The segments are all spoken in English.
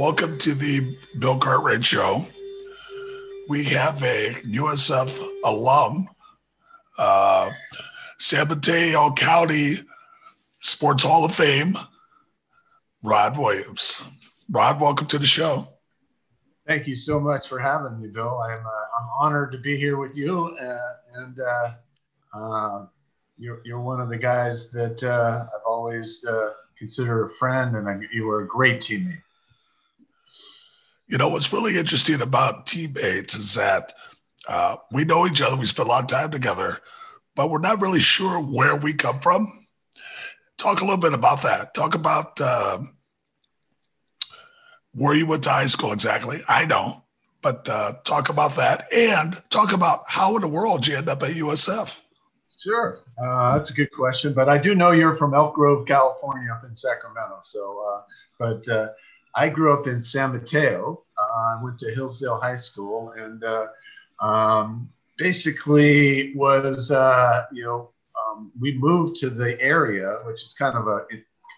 Welcome to the Bill Cartwright Show. We have a USF alum, uh, San Mateo County Sports Hall of Fame, Rod Williams. Rod, welcome to the show. Thank you so much for having me, Bill. I'm, uh, I'm honored to be here with you, uh, and uh, uh you're, you're one of the guys that uh, I've always uh, considered a friend, and you were a great teammate. You know, what's really interesting about teammates is that uh, we know each other, we spend a lot of time together, but we're not really sure where we come from. Talk a little bit about that. Talk about uh, where you went to high school exactly. I know, but uh, talk about that and talk about how in the world you end up at USF. Sure, uh, that's a good question. But I do know you're from Elk Grove, California, up in Sacramento. So, uh, but uh, I grew up in San Mateo. Uh, I went to Hillsdale High School and uh, um, basically was, uh, you know, um, we moved to the area, which is kind of a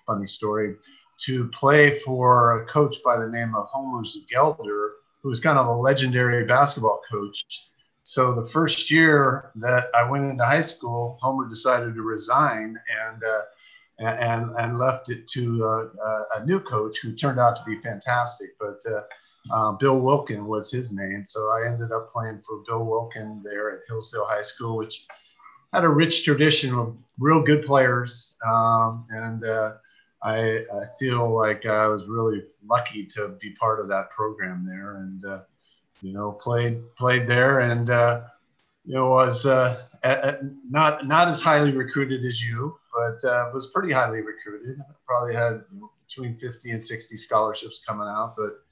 funny story, to play for a coach by the name of Homer Gelder, who was kind of a legendary basketball coach. So the first year that I went into high school, Homer decided to resign and uh, and and left it to uh, uh, a new coach who turned out to be fantastic. But uh, uh, Bill Wilkin was his name, so I ended up playing for Bill Wilkin there at Hillsdale High School, which had a rich tradition of real good players, um, and uh, I, I, feel like I was really lucky to be part of that program there, and uh, you know played played there, and you know was not not as highly recruited as you but uh, was pretty highly recruited. Probably had between 50 and 60 scholarships coming out. But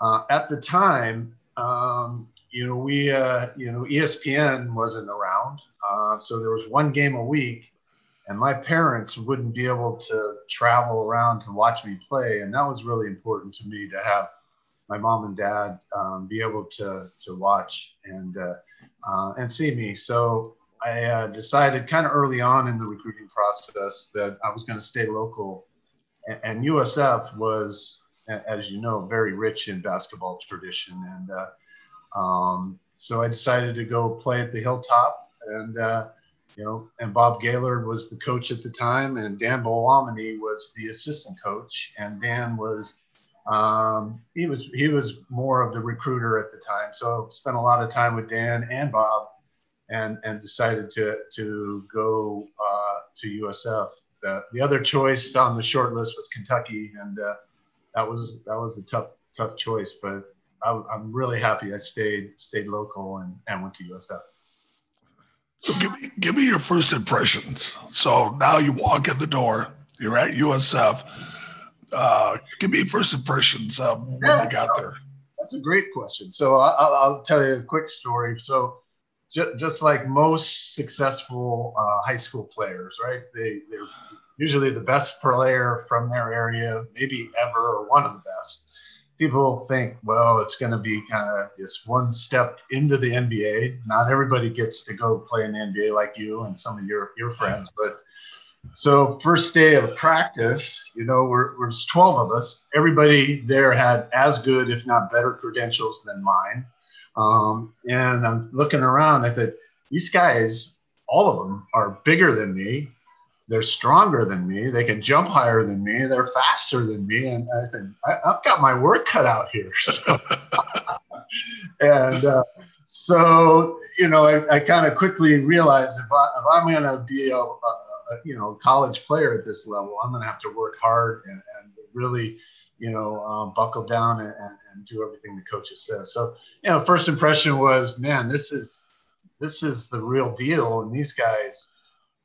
uh, at the time, um, you know, we, uh, you know, ESPN wasn't around. Uh, so there was one game a week, and my parents wouldn't be able to travel around to watch me play. And that was really important to me to have my mom and dad um, be able to, to watch and, uh, uh, and see me. So I uh, decided kind of early on in the recruiting process that I was going to stay local. And, and, USF was, as you know, very rich in basketball tradition. And uh, um, so I decided to go play at the Hilltop. And, uh, you know, and Bob Gaylord was the coach at the time, and Dan Belluomini was the assistant coach. And Dan was, um, he was, he was more of the recruiter at the time. So spent a lot of time with Dan and Bob and and decided to to go uh, to USF. The, the other choice on the short list was Kentucky, and uh, that was that was a tough tough choice. But I, am really happy I stayed stayed local and, and went to USF. So give me give me your first impressions. So now you walk in the door. You're at USF. Uh, give me first impressions uh, when yeah, you got there. That's a great question. So I'll, I'll tell you a quick story. So just, just like most successful uh, high school players, right? They, they're usually the best player from their area, maybe ever, or one of the best. People think, well, it's going to be kind of this one step into the NBA. Not everybody gets to go play in the NBA like you and some of your, your friends, but so first day of practice, you know, we're, we're 12 of us. Everybody there had as good, if not better credentials than mine. Um, and I'm looking around. I said, these guys, all of them, are bigger than me. They're stronger than me. They can jump higher than me. They're faster than me. And I think I've got my work cut out here. So. and uh, so, you know, I, I kind of quickly realized if, I, am going to be a, a, a, you know college player at this level, I'm going to have to work hard and, and really you know, um, buckle down and, and, do everything the coaches says. So, you know, first impression was, man, this is this is the real deal, and these guys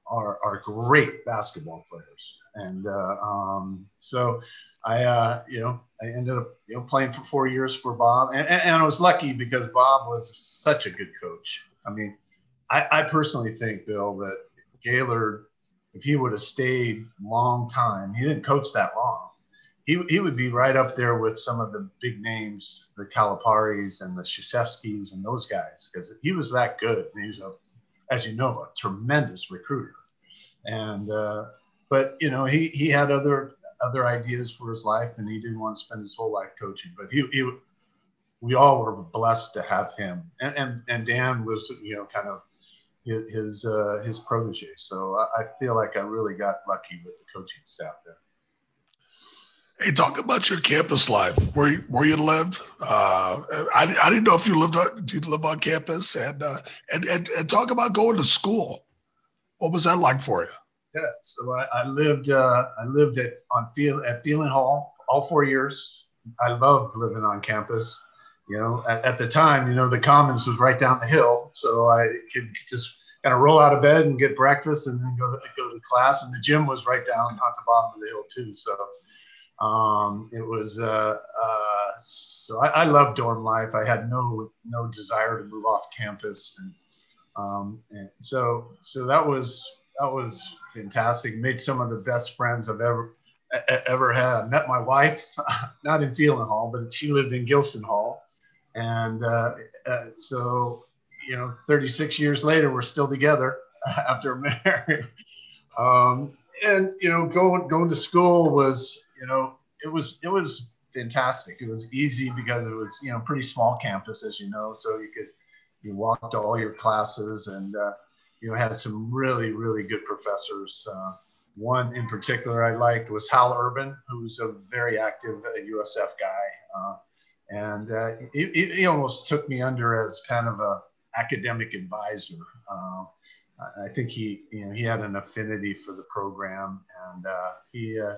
are are great basketball players. And uh, um, so, I uh, you know I ended up you know playing for four years for Bob, and, and, and I was lucky because Bob was such a good coach. I mean, I, I personally think Bill that Gaylord, if he would have stayed long time, he didn't coach that long he, he would be right up there with some of the big names, the Calipari's and the Krzyzewskis and those guys, because he was that good. he was a, as you know, a tremendous recruiter. And uh, but you know, he he had other other ideas for his life, and he didn't want to spend his whole life coaching. But he, he we all were blessed to have him, and and, and Dan was you know kind of his his, uh, his protege. So I, I feel like I really got lucky with the coaching staff there. Hey, talk about your campus life, where where you lived. Uh, I, I didn't know if you lived on you live on campus, and, uh, and and and talk about going to school. What was that like for you? Yeah, so I, I lived uh, I lived at on field at Phelan Hall all four years. I loved living on campus. You know, at, at the time, you know, the Commons was right down the hill, so I could just kind of roll out of bed and get breakfast, and then go to go to class. And the gym was right down on the bottom of the hill too. So um, it was uh, uh, so I, I loved dorm life. I had no no desire to move off campus, and, um, and so so that was that was fantastic. Made some of the best friends I've ever ever had. Met my wife, not in Phelan Hall, but she lived in Gilson Hall, and uh, uh, so you know, 36 years later, we're still together after marriage. Um, and you know, going going to school was you know, it was it was fantastic. It was easy because it was you know pretty small campus, as you know, so you could you walk to all your classes and uh, you know had some really really good professors. Uh, one in particular I liked was Hal Urban, who's a very active USF uh, guy, uh, and uh, he, he, almost took me under as kind of a academic advisor. I think he, you know, he had an affinity for the program, and uh, he uh,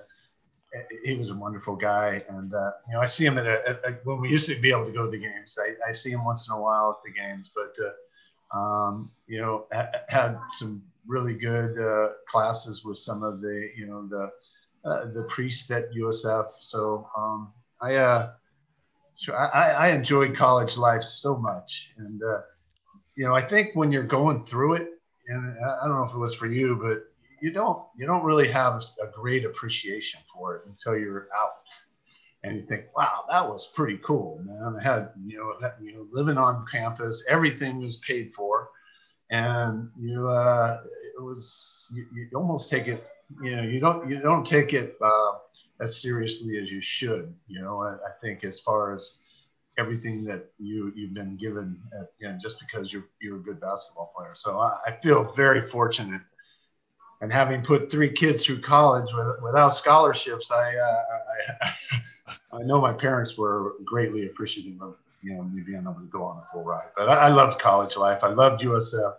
he was a wonderful guy. And uh, you know, I see him at, a, at, when we used to be able to go to the games. I, I see him once in a while at the games, but uh, um, you know, ha- had some really good uh, classes with some of the you know the uh, the priests at USF. So um, I, uh, I I enjoyed college life so much, and uh, you know, I think when you're going through it, and I don't know if it was for you, but you don't you don't really have a great appreciation for it until you're out and you think, wow, that was pretty cool, man. I had you know you know living on campus, everything was paid for, and you uh, it was you, you almost take it you know you don't you don't take it uh, as seriously as you should. You know, I, I think as far as everything that you you've been given at, you know just because you're you're a good basketball player so I, I, feel very fortunate and having put three kids through college with, without scholarships, I, uh, I, I know my parents were greatly appreciative of you know me being able to go on a full ride. But I, I loved college life. I loved USF,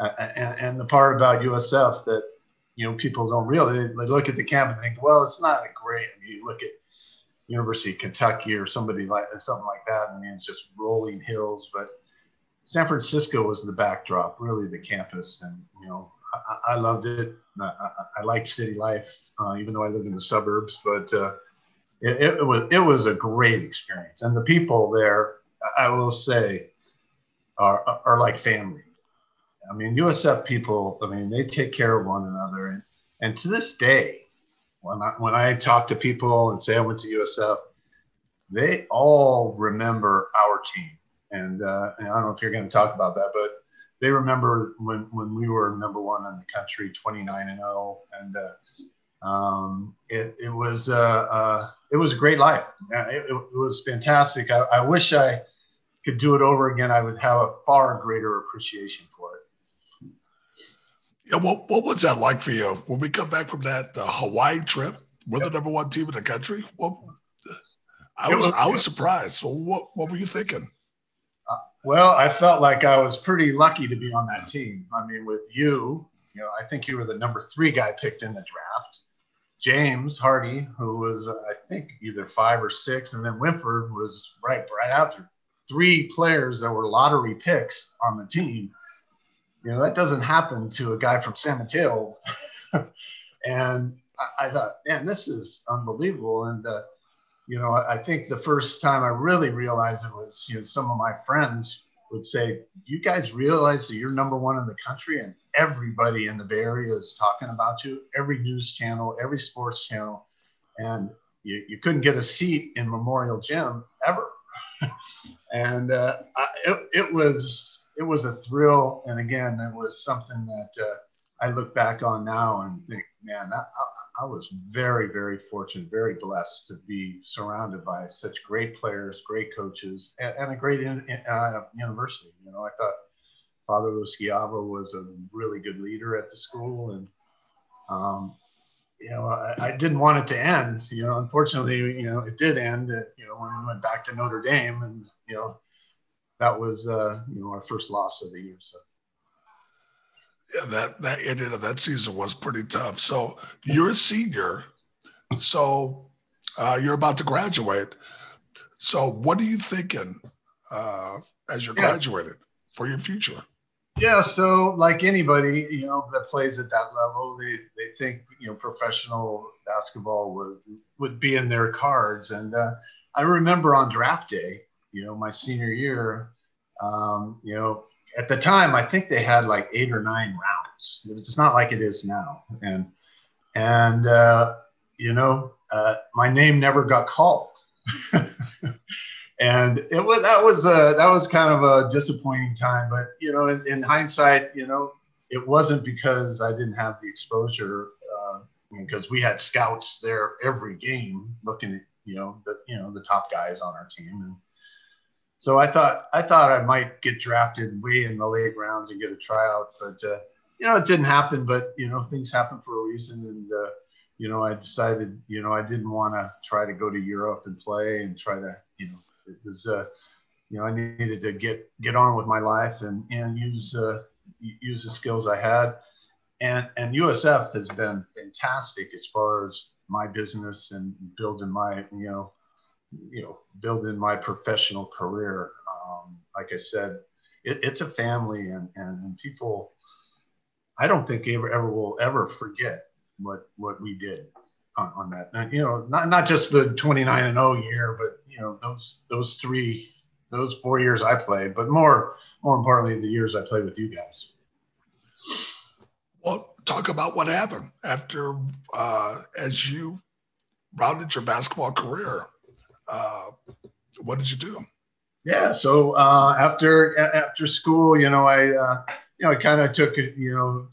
uh, and, and the part about USF that you know people don't realize they look at the camp and think, well, it's not a great. I mean, you look at University of Kentucky or somebody like something like that. I mean, it's just rolling hills, but San Francisco was the backdrop, really the campus, and you know I, I loved it. I, I, liked city life, uh, even though I live in the suburbs. But uh, it, it, was it was a great experience, and the people there, I will say, are are like family. I mean, USF people. I mean, they take care of one another, and and to this day, when I when I talk to people and say I went to USF, they all remember our team. And, uh, and I don't know if you're going to talk about that, but they remember when when we were number one in the country, 29 and 0, and uh, um, it it was uh, uh, it was a great life. It, it, was fantastic. I, I, wish I could do it over again. I would have a far greater appreciation for it. Yeah, what what was that like for you when we come back from that uh, Hawaii trip? We're the number one team in the country. Well, I was, was I was surprised. So what what were you thinking? Well, I felt like I was pretty lucky to be on that team. I mean, with you, you know, I think you were the number three guy picked in the draft. James Hardy, who was uh, I think either five or six, and then Winford was right right after. Three players that were lottery picks on the team. You know that doesn't happen to a guy from San Mateo. and I, I, thought, man, this is unbelievable. And uh, you know, I think the first time I really realized it was, you know, some of my friends would say, "You guys realize that you're number one in the country, and everybody in the Bay Area is talking about you. Every news channel, every sports channel, and you, you couldn't get a seat in Memorial Gym ever." and uh, I, it, it was it was a thrill, and again, it was something that uh, I look back on now and think, man, I, I, was very, very fortunate, very blessed to be surrounded by such great players, great coaches, and, and a great in, uh, university. You know, I thought Father Lo Schiavo was a really good leader at the school, and um, you know, I, I, didn't want it to end. You know, unfortunately, you know, it did end. At, you know, when we went back to Notre Dame, and you know, that was uh, you know our first loss of the year. So yeah, that that ended of that season was pretty tough. So you're a senior, so uh, you're about to graduate. So what are you thinking uh, as you're yeah. graduated for your future? Yeah, so like anybody, you know, that plays at that level, they, they think you know professional basketball would would be in their cards. And uh, I remember on draft day, you know, my senior year, um, you know, at the time, I think they had like eight or nine rounds. It's not like it is now. And, and, uh, you know, uh, my name never got called. and it was, that was, a, that was kind of a disappointing time, but you know, in, in hindsight, you know, it wasn't because I didn't have the exposure, uh, because we had scouts there every game looking at, you know, the, you know, the top guys on our team. And, so I thought I thought I might get drafted way in the late rounds and get a tryout, but uh, you know it didn't happen. But you know things happen for a reason, and uh, you know I decided you know I didn't want to try to go to Europe and play and try to you know it was uh, you know I needed to get get on with my life and and use uh, use the skills I had, and and USF has been fantastic as far as my business and building my you know you know, building my professional career. Um, like I said, it, it's a family, and, and people. I don't think ever ever will ever forget what what we did on, on that. And, you know, not not just the 29 and 0 year, but you know those those three those four years I played, but more more importantly the years I played with you guys. Well, talk about what happened after uh, as you rounded your basketball career uh, what did you do? Yeah, so uh, after after school, you know, I uh, you know I kind of took you know,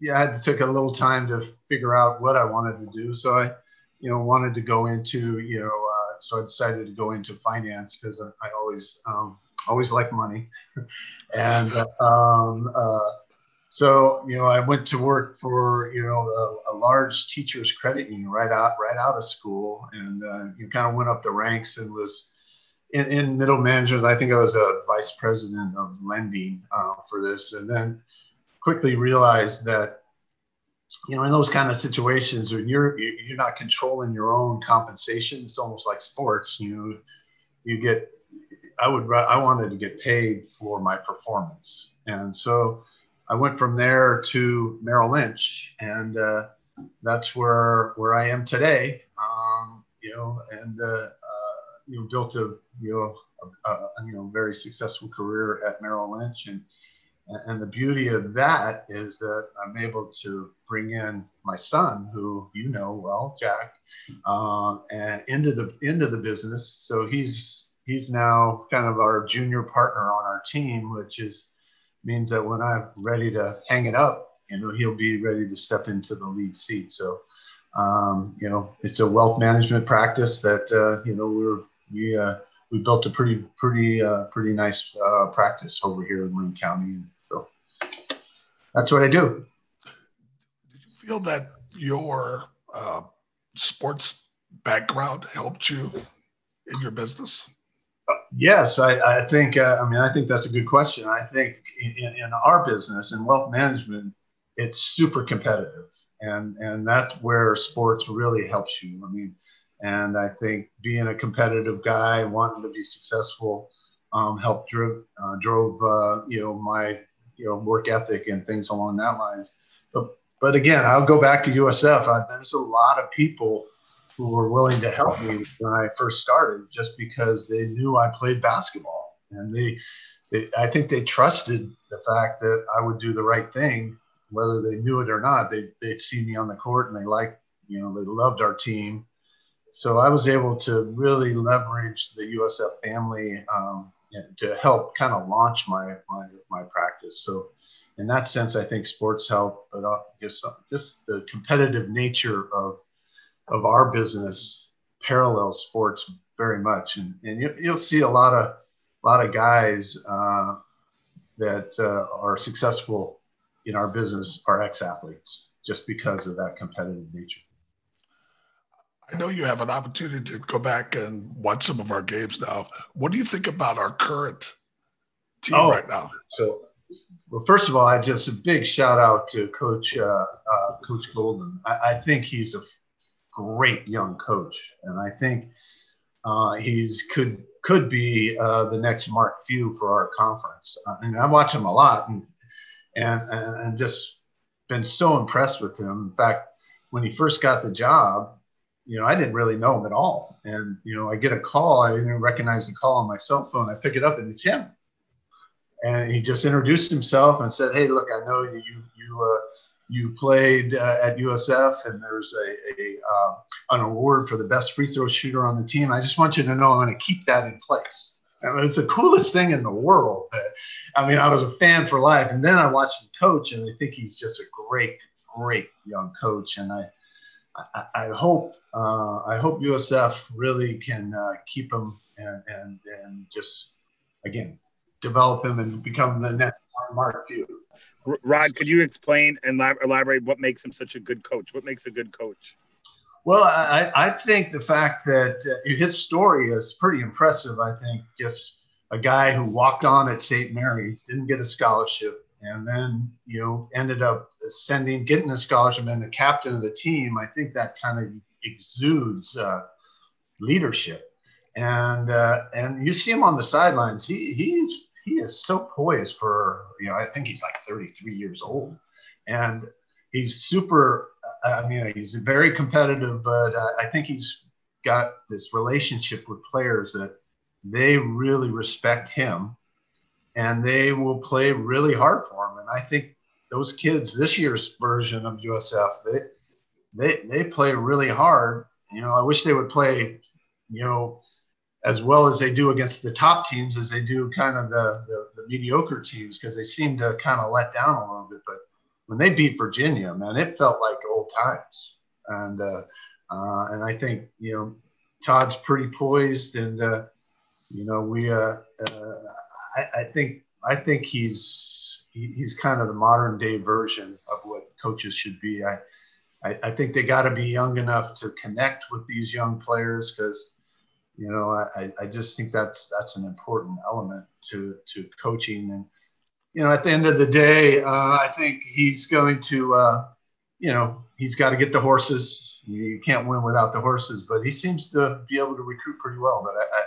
yeah, I had to took a little time to figure out what I wanted to do. So I, you know, wanted to go into you know, uh, so I decided to go into finance because I, I, always um, always like money, and um, uh, so you know I went to work for you know a, a, large teachers credit union right out right out of school, and uh, you kind of went up the ranks and was in, in, middle management. I think I was a vice president of lending uh, for this, and then quickly realized that you know in those kind of situations when you're you're not controlling your own compensation, it's almost like sports. You know, you get I would I wanted to get paid for my performance, and so I went from there to Merrill Lynch, and uh, that's where where I am today. Um, you know, and uh, uh, you know, built a you know a, a, you know very successful career at Merrill Lynch, and and the beauty of that is that I'm able to bring in my son, who you know well, Jack, uh, and into the into the business. So he's he's now kind of our junior partner on our team, which is means that when I'm ready to hang it up, you know, he'll be ready to step into the lead seat. So, um, you know, it's a wealth management practice that uh, you know we're we uh, we built a pretty pretty uh, pretty nice uh, practice over here in Marin County. So that's what I do. Did you feel that your uh, sports background helped you in your business? Yes, I, I think. Uh, I mean, I think that's a good question. I think in, in, our business in wealth management, it's super competitive, and and that's where sports really helps you. I mean, and I think being a competitive guy, wanting to be successful, um, helped drove uh, drove uh, you know my you know work ethic and things along that lines. But but again, I'll go back to USF. There's a lot of people who were willing to help me when I first started, just because they knew I played basketball, and they, they I think they trusted the fact that I would do the right thing, whether they knew it or not. They they'd see me on the court and they liked, you know, they loved our team. So I was able to really leverage the USF family um, to help kind of launch my, my my practice. So in that sense, I think sports help, but uh, just just the competitive nature of of our business parallels sports very much, and and you, will see a lot of a lot of guys uh, that uh, are successful in our business are ex athletes just because of that competitive nature. I know you have an opportunity to go back and watch some of our games now. What do you think about our current team oh, right now? So, well, first of all, I just a big shout out to Coach uh, uh, Coach Golden. I, I, think he's a great young coach, and I think uh, he's could could be uh, the next Mark Few for our conference. Uh, and I watch him a lot, and and and just been so impressed with him. In fact, when he first got the job, you know, I didn't really know him at all. And, you know, I get a call, I didn't recognize the call on my cell phone. I pick it up and it's him. And he just introduced himself and said, Hey, look, I know you, you, uh, you played uh, at USF and there's a, a uh, an award for the best free throw shooter on the team. I just want you to know I'm going to keep that in place. And it's the coolest thing in the world. I mean, I was a fan for life. And then I watched him coach and I think he's just a great, great young coach. And I, I, I hope uh, I hope USF really can uh, keep him and, and and just again develop him and become the next Mark Few. Rod, could you explain and elaborate what makes him such a good coach? What makes a good coach? Well, I, I think the fact that uh, his story is pretty impressive. I think just a guy who walked on at St. Mary's, didn't get a scholarship, and then you know ended up sending getting a scholarship and the captain of the team i think that kind of exudes uh, leadership and uh, and you see him on the sidelines he he's he is so poised for you know i think he's like 33 years old and he's super i mean he's very competitive but uh, i think he's got this relationship with players that they really respect him and they will play really hard for him. And I think those kids, this year's version of USF, they they they play really hard. You know, I wish they would play, you know, as well as they do against the top teams as they do kind of the the, the mediocre teams because they seem to kind of let down a little bit. But when they beat Virginia, man, it felt like old times. And uh, uh, and I think you know Todd's pretty poised, and uh, you know we uh, uh I, I think I think he's he, he's kind of the modern day version of what coaches should be. I I, I think they got to be young enough to connect with these young players because you know I, I just think that's that's an important element to to coaching and you know at the end of the day uh, I think he's going to uh, you know he's got to get the horses. You can't win without the horses, but he seems to be able to recruit pretty well. But I, I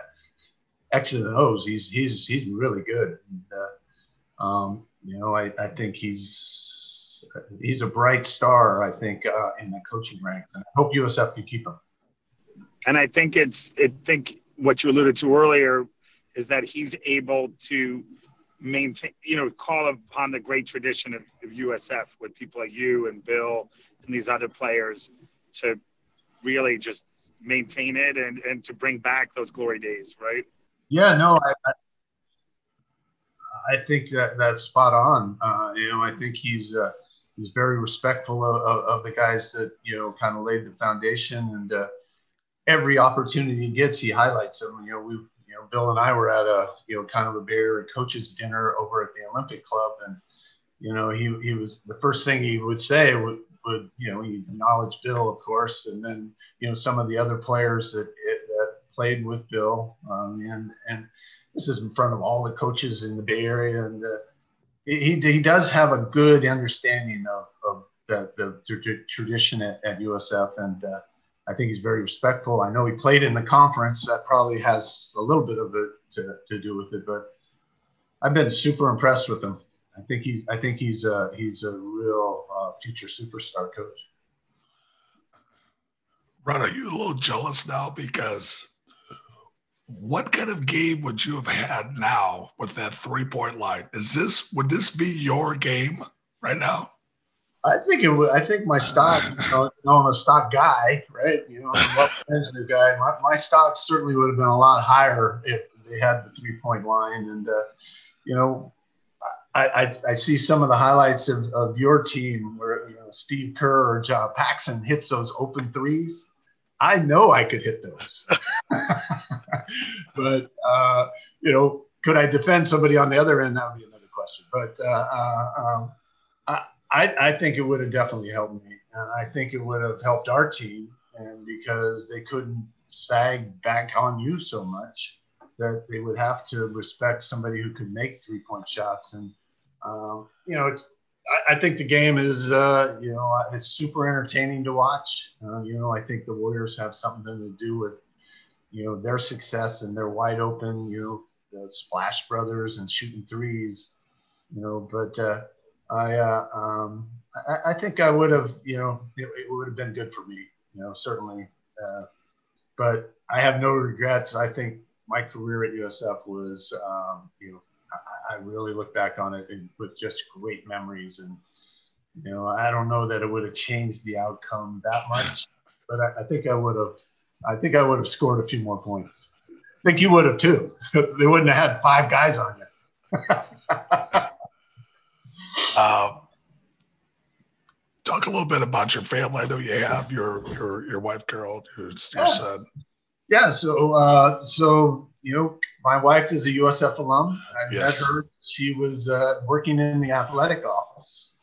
X's and O's. He's he's he's really good. And, uh, um, you know, I, I think he's he's a bright star. I think uh, in the coaching ranks, and I hope USF can keep him. And I think it's I think what you alluded to earlier is that he's able to maintain, you know, call upon the great tradition of, of USF with people like you and Bill and these other players to really just maintain it and, and to bring back those glory days, right? Yeah, no, I, I, think that that's spot on. Uh, you know, I think he's uh, he's very respectful of, of, of, the guys that you know kind of laid the foundation, and uh, every opportunity he gets, he highlights them. You know, we, you know, Bill and I were at a you know kind of a bear coaches dinner over at the Olympic Club, and you know, he he was the first thing he would say would, would you know he acknowledge Bill, of course, and then you know some of the other players that played with Bill, um, and and this is in front of all the coaches in the Bay Area, and he he does have a good understanding of of the the, the tradition at, at, USF, and uh, I think he's very respectful. I know he played in the conference, that probably has a little bit of it to, to do with it, but I've been super impressed with him. I think he's I think he's a, he's a real uh, future superstar coach. Ron, are you a little jealous now because what kind of game would you have had now with that three point line? Is this would this be your game right now? I think it would. I think my stock, you know, I'm a stock guy, right? You know, I'm a guy. My, my stock certainly would have been a lot higher if they had the three point line. And, uh, you know, I, I, I, see some of the highlights of, of your team where you know, Steve Kerr or John Paxson hits those open threes. I know I could hit those, but uh, you know, could I defend somebody on the other end? That would be another question. But uh, uh, um, I, I think it would have definitely helped me, and I think it would have helped our team, and because they couldn't sag back on you so much that they would have to respect somebody who could make three point shots. And, um, you know, I, I, think the game is, uh, you know, it's super entertaining to watch. Uh, you know, I think the Warriors have something to do with, you know, their success and they're wide open, you know, the Splash Brothers and shooting threes, you know, but uh, I, uh, um, I, I, think I would have, you know, it, it, would have been good for me, you know, certainly. Uh, but I have no regrets. I think my career at USF was, um, you know, I, I, really look back on it and, with just great memories. And, you know, I don't know that it would have changed the outcome that much, but I, I think I would have, I think I would have scored a few more points. I think you would have too. they wouldn't have had five guys on you. um, talk a little bit about your family. I know you have your your your wife Carol, your, your yeah. son. Yeah. So uh, so you know, my wife is a USF alum. I yes. met her. She was uh, working in the athletic office,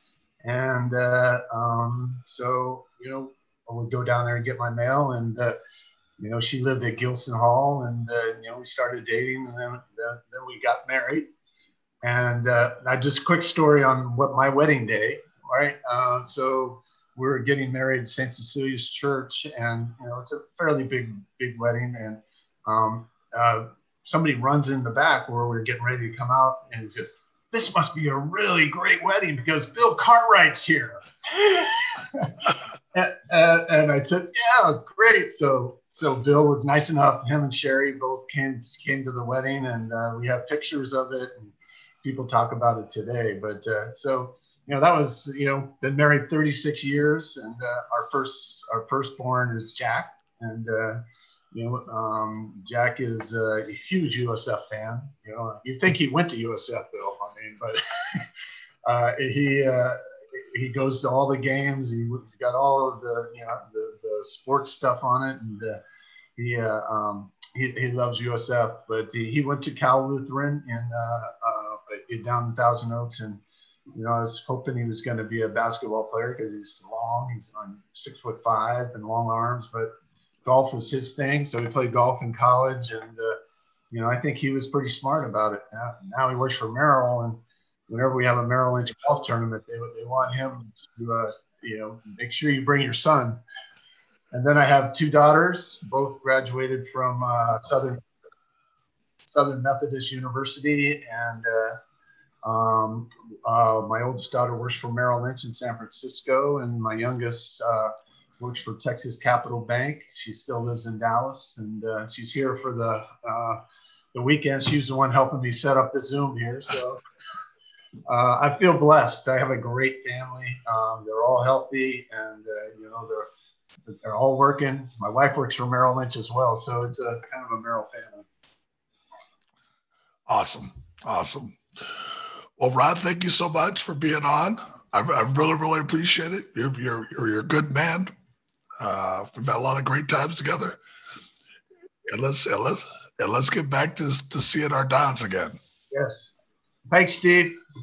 and uh, um, so you know, I would go down there and get my mail, and uh, you know, she lived at Gilson Hall, and uh, you know, we started dating, and then then, then we got married. And uh, now, just quick story on what my wedding day right? Uh, so we're getting married at St. Cecilia's Church, and you know it's a fairly big, big wedding. And um, uh, somebody runs in the back where we're getting ready to come out, and says, "This must be a really great wedding because Bill Cartwright's here." and, uh, and I said, "Yeah, great." So so Bill was nice enough. Him and Sherry both came came to the wedding, and uh, we have pictures of it. And people talk about it today. But uh, so you know that was you know been married 36 years and uh, our first our firstborn is jack and uh, you know um, jack is a huge usf fan you know you think he went to usf though i mean but uh, he uh, he goes to all the games he, has got all of the you know the, the sports stuff on it and uh, he uh, um, he, he loves USF, but he, he went to Cal Lutheran in down in Thousand Oaks, and you know, I was hoping he was going to be a basketball player because he's long. He's on six foot five and long arms, but golf was his thing. So he played golf in college, and uh, you know, I think he was pretty smart about it. Now, now he works for Merrill, and whenever we have a Merrill Lynch golf tournament, they they want him to uh, you know make sure you bring your son. And then I have two daughters, both graduated from uh, Southern Southern Methodist University, and uh, um, uh, my oldest daughter works for Merrill Lynch in San Francisco, and my youngest uh, works for Texas Capital Bank. She still lives in Dallas, and uh, she's here for the uh, the weekend. She's the one helping me set up the Zoom here, so uh, I feel blessed. I have a great family. Um, they're all healthy, and you know they're they're all working. My wife works for Merrill Lynch as well, so it's a kind of a Merrill family. Awesome, awesome. Well, Rod, thank you so much for being on. I, I really, really appreciate it. You're, you're, you're, a good man. Uh, we've had a lot of great times together. And let's, and let's, and let's get back to, to seeing our dons again. Yes. Thanks, Steve.